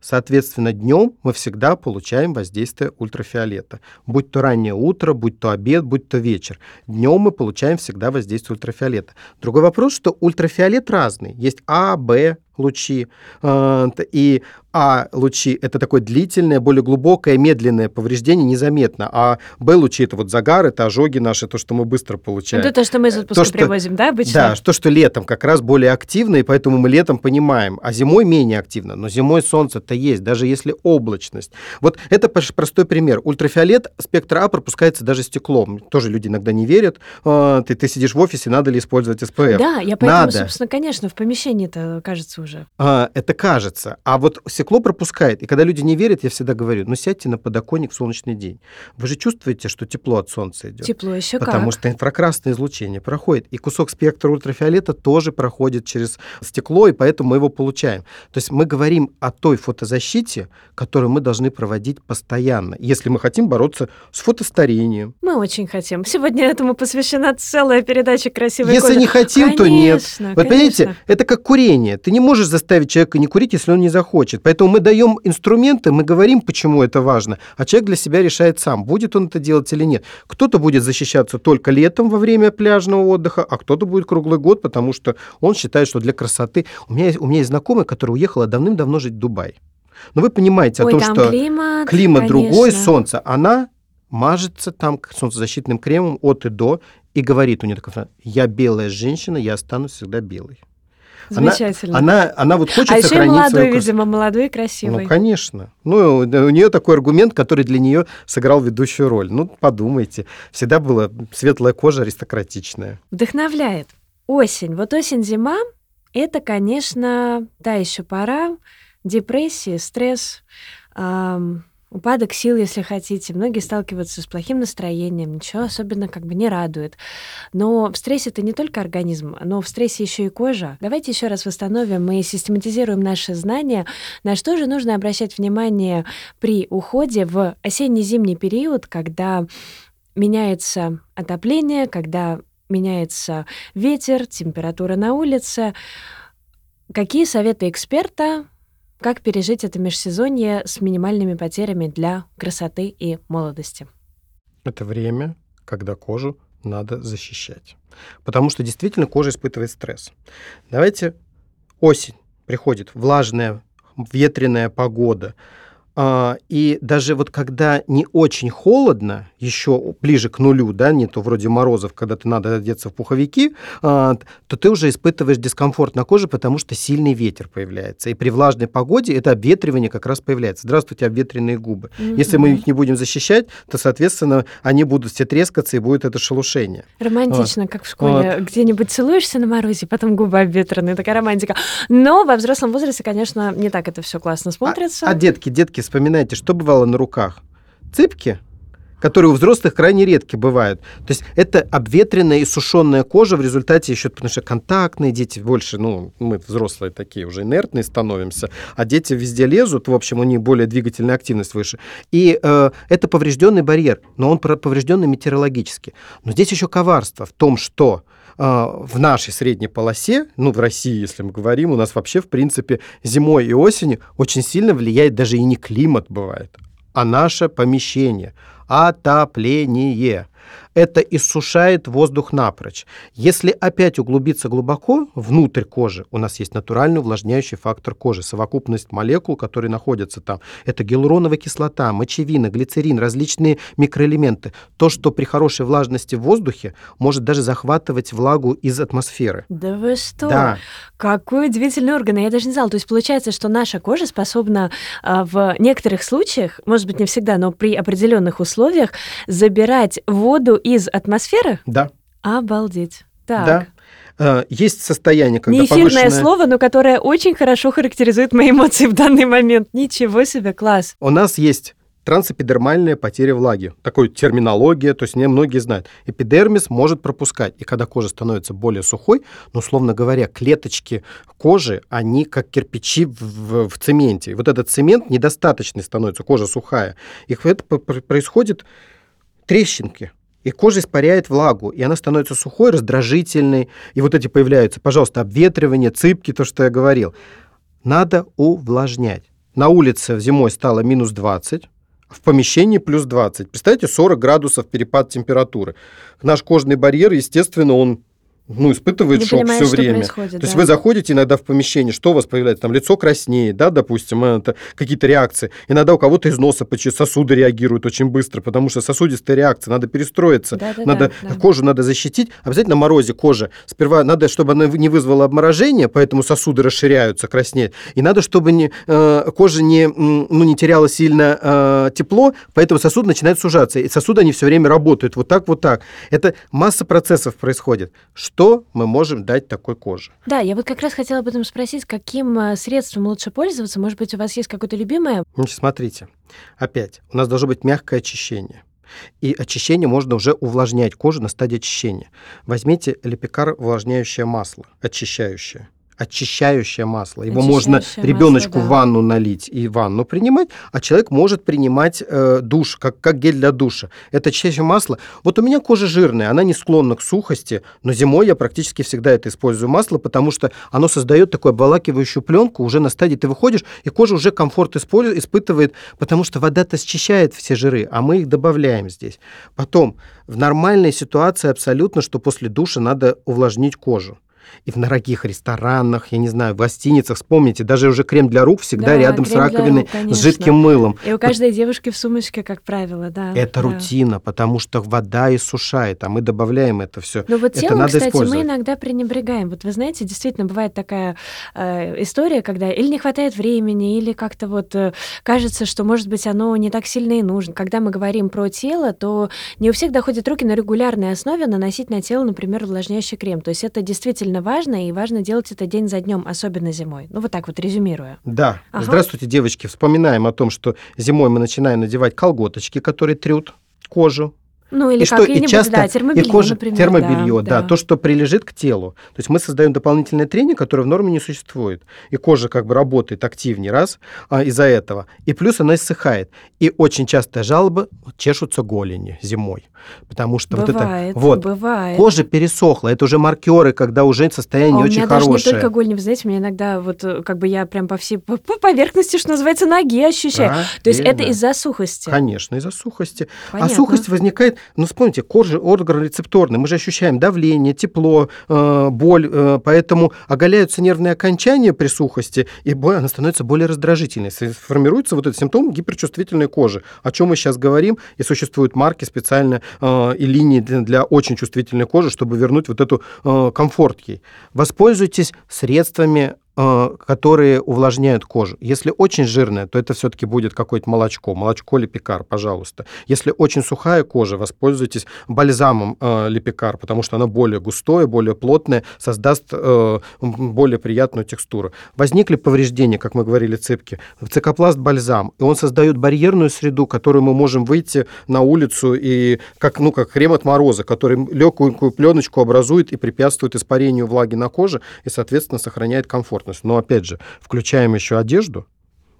Соответственно, днем мы всегда получаем воздействие ультрафиолета. Будь то раннее утро, будь то обед, будь то вечер. Днем мы получаем всегда воздействие ультрафиолета. Другой вопрос, что ультрафиолет разный. Есть А, Б, лучи. Э, и а-лучи – это такое длительное, более глубокое, медленное повреждение, незаметно. А Б-лучи – это вот загар, это ожоги наши, то, что мы быстро получаем. Это то, что мы из отпуска то, что, привозим, да, обычно? Да, то, что летом как раз более активно, и поэтому мы летом понимаем. А зимой менее активно. Но зимой солнце-то есть, даже если облачность. Вот это простой пример. Ультрафиолет спектр А пропускается даже стеклом. Тоже люди иногда не верят. А, ты, ты сидишь в офисе, надо ли использовать СПФ? Да, я поэтому, надо. собственно, конечно, в помещении-то кажется уже. А, это кажется. А вот стекло пропускает. И когда люди не верят, я всегда говорю, ну сядьте на подоконник в солнечный день. Вы же чувствуете, что тепло от солнца идет. Тепло еще Потому как. что инфракрасное излучение проходит. И кусок спектра ультрафиолета тоже проходит через стекло, и поэтому мы его получаем. То есть мы говорим о той фотозащите, которую мы должны проводить постоянно, если мы хотим бороться с фотостарением. Мы очень хотим. Сегодня этому посвящена целая передача красивой Если кожи. не хотим, конечно, то нет. Вот конечно. понимаете, это как курение. Ты не можешь заставить человека не курить, если он не захочет. Поэтому мы даем инструменты, мы говорим, почему это важно, а человек для себя решает сам, будет он это делать или нет. Кто-то будет защищаться только летом во время пляжного отдыха, а кто-то будет круглый год, потому что он считает, что для красоты... У меня, есть, у меня есть знакомая, которая уехала давным-давно жить в Дубай. Но вы понимаете Ой, о том, что климат, климат конечно. другой, солнце. Она мажется там солнцезащитным кремом от и до и говорит у нее такая фраза, я белая женщина, я останусь всегда белой. Замечательно. Она, она, она вот хочет а еще и сохранить молодой, свою красоту. видимо, молодой и красивый. Ну, конечно. Ну, у нее такой аргумент, который для нее сыграл ведущую роль. Ну, подумайте. Всегда была светлая кожа аристократичная. Вдохновляет. Осень. Вот осень-зима — это, конечно, та еще пора. Депрессия, стресс, ам, упадок сил, если хотите. Многие сталкиваются с плохим настроением, ничего особенно как бы не радует. Но в стрессе это не только организм, но в стрессе еще и кожа. Давайте еще раз восстановим и систематизируем наши знания, на что же нужно обращать внимание при уходе в осенне-зимний период, когда меняется отопление, когда меняется ветер, температура на улице. Какие советы эксперта как пережить это межсезонье с минимальными потерями для красоты и молодости? Это время, когда кожу надо защищать. Потому что действительно кожа испытывает стресс. Давайте осень приходит, влажная, ветреная погода, и даже вот когда не очень холодно, еще ближе к нулю, да, не то вроде морозов, когда ты надо одеться в пуховики, а, то ты уже испытываешь дискомфорт на коже, потому что сильный ветер появляется. И при влажной погоде это обветривание как раз появляется. Здравствуйте, обветренные губы. Mm-hmm. Если мы их не будем защищать, то, соответственно, они будут все трескаться, и будет это шелушение. Романтично, вот. как в школе. Вот. Где-нибудь целуешься на морозе, потом губы обветренные. Такая романтика. Но во взрослом возрасте, конечно, не так это все классно смотрится. А, а детки, детки вспоминайте, что бывало на руках? Цыпки, которые у взрослых крайне редки бывают. То есть это обветренная и сушеная кожа в результате еще, потому что контактные дети больше, ну, мы взрослые такие уже инертные становимся, а дети везде лезут, в общем, у них более двигательная активность выше. И э, это поврежденный барьер, но он поврежденный метеорологически. Но здесь еще коварство в том, что э, в нашей средней полосе, ну, в России, если мы говорим, у нас вообще, в принципе, зимой и осенью очень сильно влияет даже и не климат бывает, а наше помещение – отопление это иссушает воздух напрочь. Если опять углубиться глубоко внутрь кожи, у нас есть натуральный увлажняющий фактор кожи, совокупность молекул, которые находятся там. Это гиалуроновая кислота, мочевина, глицерин, различные микроэлементы. То, что при хорошей влажности в воздухе может даже захватывать влагу из атмосферы. Да вы что? Да. Какой удивительный орган, я даже не знала. То есть получается, что наша кожа способна а, в некоторых случаях, может быть, не всегда, но при определенных условиях забирать воду из атмосферы? Да. Обалдеть. Так. Да. А, есть состояние, когда Не эфирное повышенное... слово, но которое очень хорошо характеризует мои эмоции в данный момент. Ничего себе, класс. У нас есть трансэпидермальная потеря влаги. Такой терминология, то есть не многие знают. Эпидермис может пропускать. И когда кожа становится более сухой, ну, условно говоря, клеточки кожи, они как кирпичи в, в, в цементе. И вот этот цемент недостаточный становится, кожа сухая. И это происходит трещинки и кожа испаряет влагу, и она становится сухой, раздражительной, и вот эти появляются, пожалуйста, обветривание, цыпки, то, что я говорил. Надо увлажнять. На улице зимой стало минус 20, в помещении плюс 20. Представьте, 40 градусов перепад температуры. Наш кожный барьер, естественно, он ну, испытывает не шок все время. То да. есть вы заходите иногда в помещение, что у вас появляется? Там лицо краснеет, да, допустим, это какие-то реакции. Иногда у кого-то из носа сосуды реагируют очень быстро, потому что сосудистая реакция, надо перестроиться, да, да, надо, да, да. кожу надо защитить. Обязательно на морозе кожа. Сперва надо, чтобы она не вызвала обморожение, поэтому сосуды расширяются, краснеют. И надо, чтобы не, э, кожа не, ну, не теряла сильно э, тепло, поэтому сосуд начинает сужаться. И сосуды, они все время работают вот так, вот так. Это масса процессов происходит. Что что мы можем дать такой коже. Да, я вот как раз хотела об этом спросить, каким э, средством лучше пользоваться? Может быть, у вас есть какое-то любимое? Значит, смотрите, опять, у нас должно быть мягкое очищение. И очищение можно уже увлажнять кожу на стадии очищения. Возьмите лепикар увлажняющее масло, очищающее очищающее масло. Его можно ребеночку масло, да. в ванну налить и ванну принимать, а человек может принимать э, душ, как, как гель для душа. Это очищающее масло. Вот у меня кожа жирная, она не склонна к сухости, но зимой я практически всегда это использую масло, потому что оно создает такую обволакивающую пленку уже на стадии ты выходишь, и кожа уже комфорт испытывает, потому что вода-то счищает все жиры, а мы их добавляем здесь. Потом, в нормальной ситуации абсолютно, что после душа надо увлажнить кожу. И в дорогих ресторанах, я не знаю, в гостиницах, вспомните, даже уже крем для рук всегда Да, рядом с раковиной рук, с жидким мылом. И у каждой девушки в сумочке, как правило, да. Это да. рутина, потому что вода иссушает, а мы добавляем это все. Но вот Это телом, надо кстати, использовать. мы иногда пренебрегаем. Вот вы знаете, действительно бывает такая э, история, когда или не хватает времени, или как-то вот э, кажется, что, может быть, оно не так сильно и нужно. Когда мы говорим про тело, то не у всех доходят руки на регулярной основе наносить на тело, например, увлажняющий крем. То есть это действительно важно, и важно делать это день за днем, особенно зимой. Ну вот так вот резюмируя. Да. Ага. Здравствуйте, девочки. Вспоминаем о том, что зимой мы начинаем надевать колготочки, которые трют кожу. Ну или и что, и часто да, и термобелье, кожа, например. термобелье, да, то, что прилежит к телу. То есть мы создаем дополнительное трение, которое в норме не существует. И кожа как бы работает активнее, раз, а, из-за этого. И плюс она иссыхает. И очень частая жалоба чешутся голени зимой. Потому что Бывает, вот это... Вот, бывает. кожа пересохла. Это уже маркеры, когда уже состояние а у очень меня даже хорошее. не только голень, вы знаете, у меня иногда вот э, как бы я прям по всей по по поверхности, что называется, ноги ощущаю. То есть это Правильно. из-за сухости. Конечно, из-за сухости. Понятно. А сухость возникает, ну вспомните, кожа орган рецепторный, мы же ощущаем давление, тепло, э, боль, э, поэтому оголяются нервные окончания при сухости, и боль, она становится более раздражительной. Формируется вот этот симптом гиперчувствительной кожи, о чем мы сейчас говорим, и существуют марки специально э, и линии для, для очень чувствительной кожи, чтобы вернуть вот эту э, комфорт ей. Воспользуйтесь средствами которые увлажняют кожу. Если очень жирная, то это все-таки будет какое-то молочко, молочко лепикар, пожалуйста. Если очень сухая кожа, воспользуйтесь бальзамом э, лепикар, потому что оно более густое, более плотное, создаст э, более приятную текстуру. Возникли повреждения, как мы говорили, цепки, цикопласт бальзам, и он создает барьерную среду, которую мы можем выйти на улицу и как, ну, как крем от мороза, который легкую пленочку образует и препятствует испарению влаги на коже и, соответственно, сохраняет комфортность. Но, опять же, включаем еще одежду,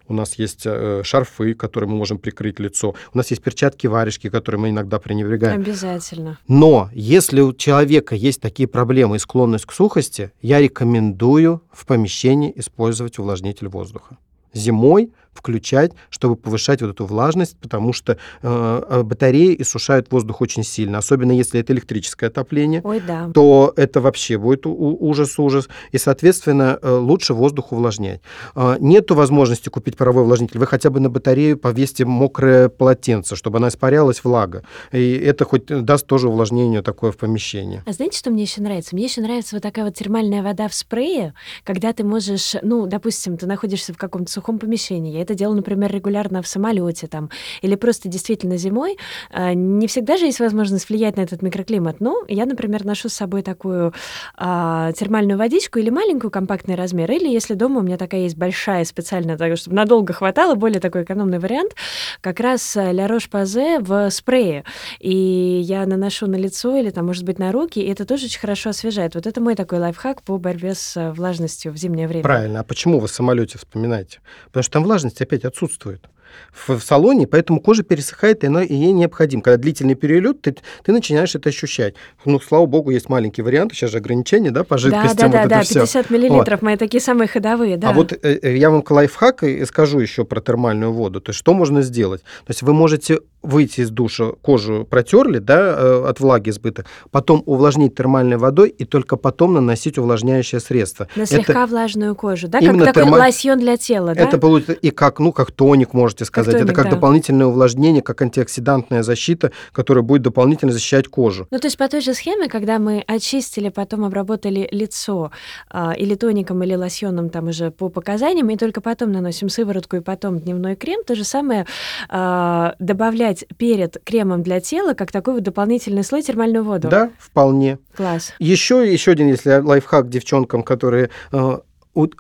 у нас есть э, шарфы, которые мы можем прикрыть лицо. У нас есть перчатки-варежки, которые мы иногда пренебрегаем. Обязательно. Но если у человека есть такие проблемы и склонность к сухости, я рекомендую в помещении использовать увлажнитель воздуха. Зимой включать, чтобы повышать вот эту влажность, потому что э, батареи иссушают воздух очень сильно, особенно если это электрическое отопление Ой, да. то это вообще будет ужас-ужас. И, соответственно, э, лучше воздух увлажнять. А, Нету возможности купить паровой увлажнитель. Вы хотя бы на батарею повесьте мокрое полотенце, чтобы она испарялась влага. И это хоть даст тоже увлажнение такое в помещении. А знаете, что мне еще нравится? Мне еще нравится вот такая вот термальная вода в спрее, когда ты можешь, ну, допустим, ты находишься в каком-то сухом помещении. Я это делаю, например, регулярно в самолете там, или просто действительно зимой. А, Не всегда же есть возможность влиять на этот микроклимат. Но я, например, ношу с собой такую а, термальную водичку или маленькую компактный размер, или если дома у меня такая есть большая специальная, так, чтобы надолго хватало, более такой экономный вариант, как раз Ля Рош Пазе в спрее. И я наношу на лицо или там, может быть, на руки, и это тоже очень хорошо освежает. Вот это мой такой лайфхак по борьбе с э, влажностью в зимнее время. Правильно. А почему вы в самолете вспоминаете? Потому что там влажность опять отсутствует в, в салоне, поэтому кожа пересыхает, и, она, и ей необходим. Когда длительный перелет, ты, ты начинаешь это ощущать. Ну, слава богу, есть маленький вариант, сейчас же ограничения, да, по жидкостям. Да, да, вот да, это да, всё. 50 миллилитров, мои такие самые ходовые, да. А вот э, э, я вам к лайфхак и скажу еще про термальную воду. То есть что можно сделать? То есть вы можете выйти из душа, кожу протерли, да, э, от влаги избыток, потом увлажнить термальной водой и только потом наносить увлажняющее средство. На Это- слегка влажную кожу, да, как именно такой терма- лосьон для тела, да? Это будет и как, ну, как тоник, можете сказать. тоник, это как да. дополнительное увлажнение, как антиоксидантная защита, которая будет дополнительно защищать кожу. Ну, то есть по той же схеме, когда мы очистили, потом обработали лицо а, или тоником, или лосьоном там уже по показаниям, и только потом наносим сыворотку и потом дневной крем, то же самое а, добавлять перед кремом для тела, как такой вот дополнительный слой термальную воду. Да, вполне. Класс. Еще, еще один, если лайфхак девчонкам, которые... э,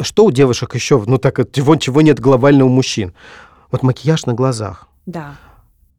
что у девушек еще, ну так, чего, чего нет глобально у мужчин? Вот макияж на глазах. Да.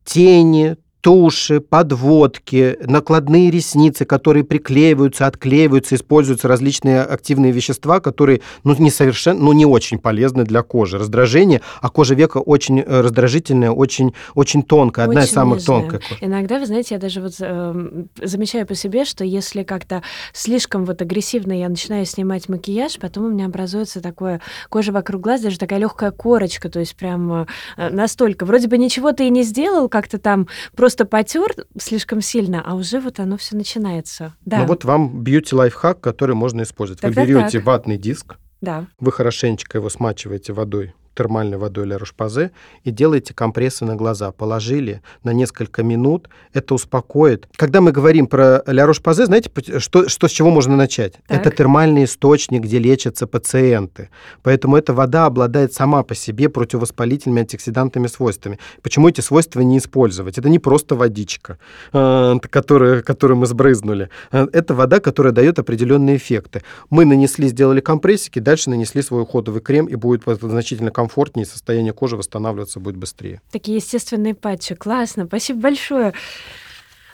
Тени, туши, подводки, накладные ресницы, которые приклеиваются, отклеиваются, используются различные активные вещества, которые, ну, не совершенно, ну, не очень полезны для кожи. Раздражение, а кожа века очень э, раздражительная, очень, очень тонкая, одна из Очень самых нежная. тонких. кож. Иногда, вы знаете, я даже вот эм, замечаю по себе, что если как-то слишком вот агрессивно я начинаю снимать макияж, потом у меня образуется такое кожа вокруг глаз, даже такая легкая корочка, то есть прям э, настолько. Вроде бы ничего ты и не сделал, как-то там просто просто потер слишком сильно, а уже вот оно все начинается. Да. Ну вот вам бьюти-лайфхак, который можно использовать. Так, Вы берете так. ватный диск, Да. вы хорошенечко его смачиваете водой, термальной водой ля Рошпазе и делаете компрессы на глаза. Положили на несколько минут, это успокоит. Когда мы говорим про ля Рошпазе, знаете, что, что с чего можно начать? Так. Это термальный источник, где лечатся пациенты. Поэтому эта вода обладает сама по себе противовоспалительными антиоксидантными свойствами. Почему эти свойства не использовать? Это не просто водичка, э, которую, которую мы сбрызнули. Э, Это вода, которая дает определенные эффекты. Мы нанесли, сделали компрессики, дальше нанесли свой уходовый крем, и будет значительно комфортнее, состояние кожи восстанавливаться будет быстрее. Такие естественные патчи. Классно. Спасибо большое.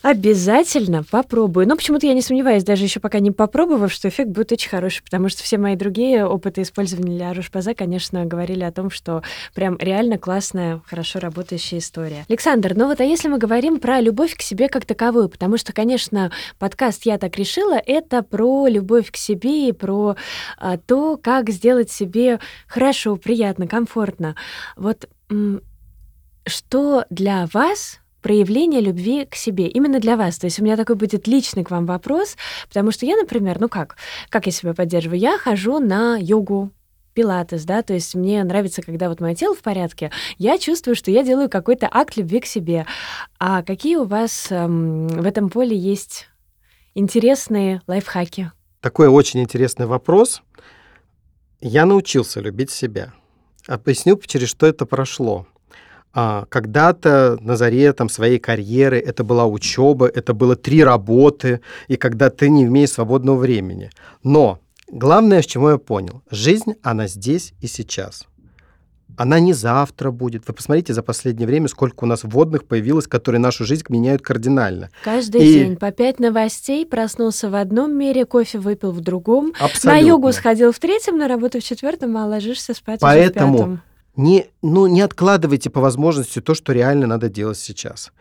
Обязательно попробую. Но почему-то я не сомневаюсь, даже еще пока не попробовав, что эффект будет очень хороший, потому что все мои другие опыты использования для Рошпаза, конечно, говорили о том, что прям реально классная, хорошо работающая история. Александр, ну вот а если мы говорим про любовь к себе как таковую, потому что, конечно, подкаст «Я так решила» — это про любовь к себе и про а, то, как сделать себе хорошо, приятно, комфортно. Вот что для вас проявление любви к себе, именно для вас. То есть у меня такой будет личный к вам вопрос, потому что я, например, ну как, как я себя поддерживаю? Я хожу на йогу, пилатес, да, то есть мне нравится, когда вот мое тело в порядке, я чувствую, что я делаю какой-то акт любви к себе. А какие у вас эм, в этом поле есть интересные лайфхаки? Такой очень интересный вопрос. Я научился любить себя. Поясню, через что это прошло. А, Когда-то на заре там, своей карьеры это была учеба, это было три работы, и когда ты не имеешь свободного времени. Но главное, с чего я понял, жизнь, она здесь и сейчас. Она не завтра будет. Вы посмотрите за последнее время, сколько у нас вводных появилось, которые нашу жизнь меняют кардинально. Каждый И- день по пять новостей, проснулся в одном мире, кофе выпил в другом, Абсолютно. на йогу сходил в третьем, на работу в четвертом, а ложишься спать Поэтому уже в пятом. Не, ну, не откладывайте по возможности то, что реально надо делать сейчас.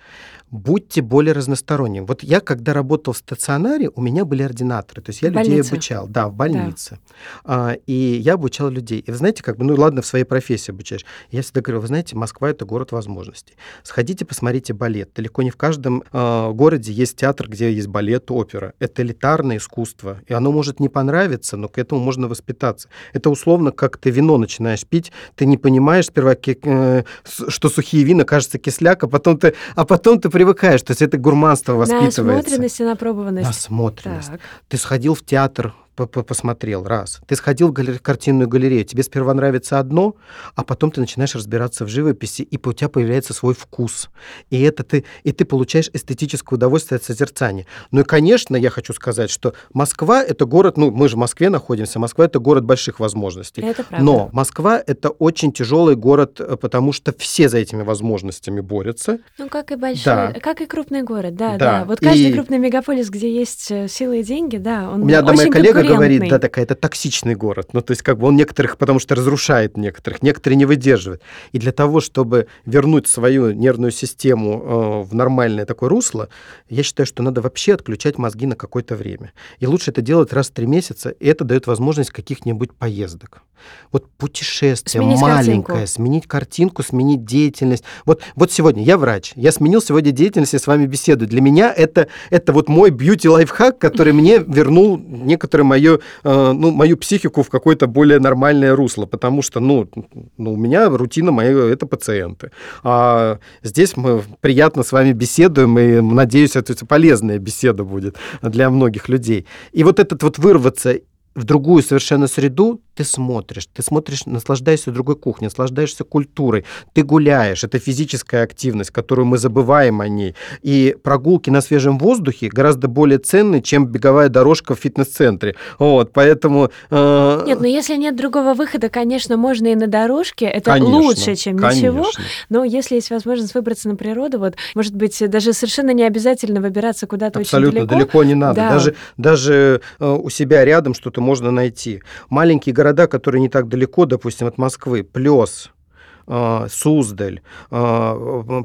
Будьте более разносторонним. Вот я, когда работал в стационаре, у меня были ординаторы, то есть я В людей больнице? обучал, да, в больнице. А, и я обучал людей. И вы знаете, как бы, ну ладно, в своей профессии обучаешь. Я всегда говорю, вы знаете, Москва это город возможностей. Сходите, посмотрите балет. Далеко не в каждом а, городе есть театр, где есть балет, опера. Это элитарное искусство, и оно может не понравиться, но к этому можно воспитаться. Это условно, как ты вино начинаешь пить, ты не понимаешь сперва, э, что сухие вина кажется кисляк, а потом ты, а потом ты привыкаешь. То есть это гурманство воспитывается. Насмотренность и напробованность. Насмотренность. Так. Ты сходил в театр, по- по- посмотрел, раз. Ты сходил в галер- картинную галерею, тебе сперва нравится одно, а потом ты начинаешь разбираться в живописи, и у тебя появляется свой вкус. И, это ты, и ты получаешь эстетическое удовольствие от созерцания. Ну и, конечно, я хочу сказать, что Москва — это город, ну, мы же в Москве находимся, Москва — это город больших возможностей. Это правда. Но Москва — это очень тяжелый город, э, потому что все за этими возможностями борются. Ну, как и большой, Да. как и крупный город, да, Да, да. Вот каждый и- крупный мегаполис, где есть э, силы и деньги, да, он У меня одна моя коллега говорит, да, такая, это токсичный город. Ну, то есть, как бы он некоторых, потому что разрушает некоторых, некоторые не выдерживают. И для того, чтобы вернуть свою нервную систему э, в нормальное такое русло, я считаю, что надо вообще отключать мозги на какое-то время. И лучше это делать раз в три месяца, и это дает возможность каких-нибудь поездок. Вот путешествие Сменить маленькое, картинку. сменить картинку, сменить деятельность. Вот, вот сегодня я врач, я сменил сегодня деятельность, я с вами беседую. Для меня это, это вот мой бьюти-лайфхак, который мне вернул некоторое мое, э, ну, мою психику в какое-то более нормальное русло, потому что, ну, ну, у меня рутина моя – это пациенты. А здесь мы приятно с вами беседуем, и, надеюсь, это полезная беседа будет для многих людей. И вот этот вот вырваться в другую совершенно среду, ты смотришь, ты смотришь, наслаждаешься другой кухней, наслаждаешься культурой, ты гуляешь, это физическая активность, которую мы забываем о ней. И прогулки на свежем воздухе гораздо более ценны, чем беговая дорожка в фитнес-центре. Вот, поэтому... э, Нет, ну если нет другого выхода, конечно, можно и на дорожке. Это конечно, лучше, чем ничего. конечно. Но если есть возможность выбраться на природу, вот, может быть, даже совершенно не обязательно выбираться куда-то Абсолютно очень далеко. не надо. Да. Даже, даже э, у себя рядом что-то можно найти. Маленькие города, которые не так далеко, допустим, от Москвы, Плес, Суздаль, э,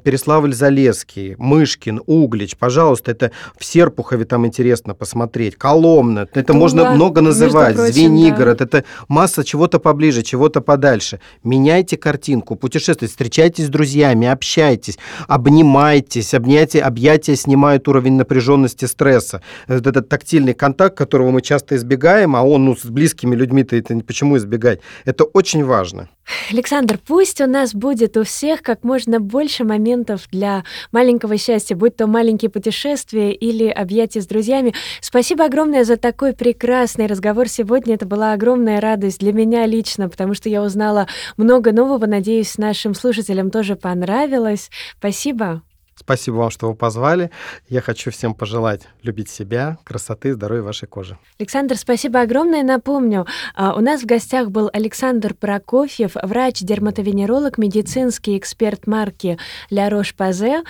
Переславль-Залесский, Мышкин, Углич, пожалуйста, это в Серпухове там интересно посмотреть, Коломна, это Тула, можно много называть, прочим, Звенигород, да. это масса чего-то поближе, чего-то подальше. Меняйте картинку, путешествуйте, встречайтесь с друзьями, общайтесь, обнимайтесь, обнятия, объятия снимают уровень напряженности, стресса. Этот тактильный контакт, которого мы часто избегаем, а он ну, с близкими людьми-то это почему избегать? Это очень важно. Александр, пусть у нас будет у всех как можно больше моментов для маленького счастья, будь то маленькие путешествия или объятия с друзьями. Спасибо огромное за такой прекрасный разговор сегодня. Это была огромная радость для меня лично, потому что я узнала много нового. Надеюсь, нашим слушателям тоже понравилось. Спасибо. Спасибо вам, что вы позвали. Я хочу всем пожелать любить себя, красоты, здоровья вашей кожи. Александр, спасибо огромное. Напомню, а, у нас в гостях был Александр Прокофьев, врач-дерматовенеролог, медицинский эксперт марки «Ля Рош-Пазе».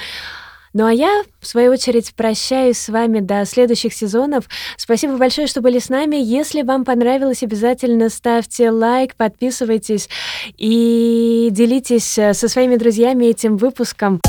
Ну а я, в свою очередь, прощаюсь с вами до следующих сезонов. Спасибо большое, что были с нами. Если вам понравилось, обязательно ставьте лайк, подписывайтесь и делитесь э, со своими друзьями этим выпуском.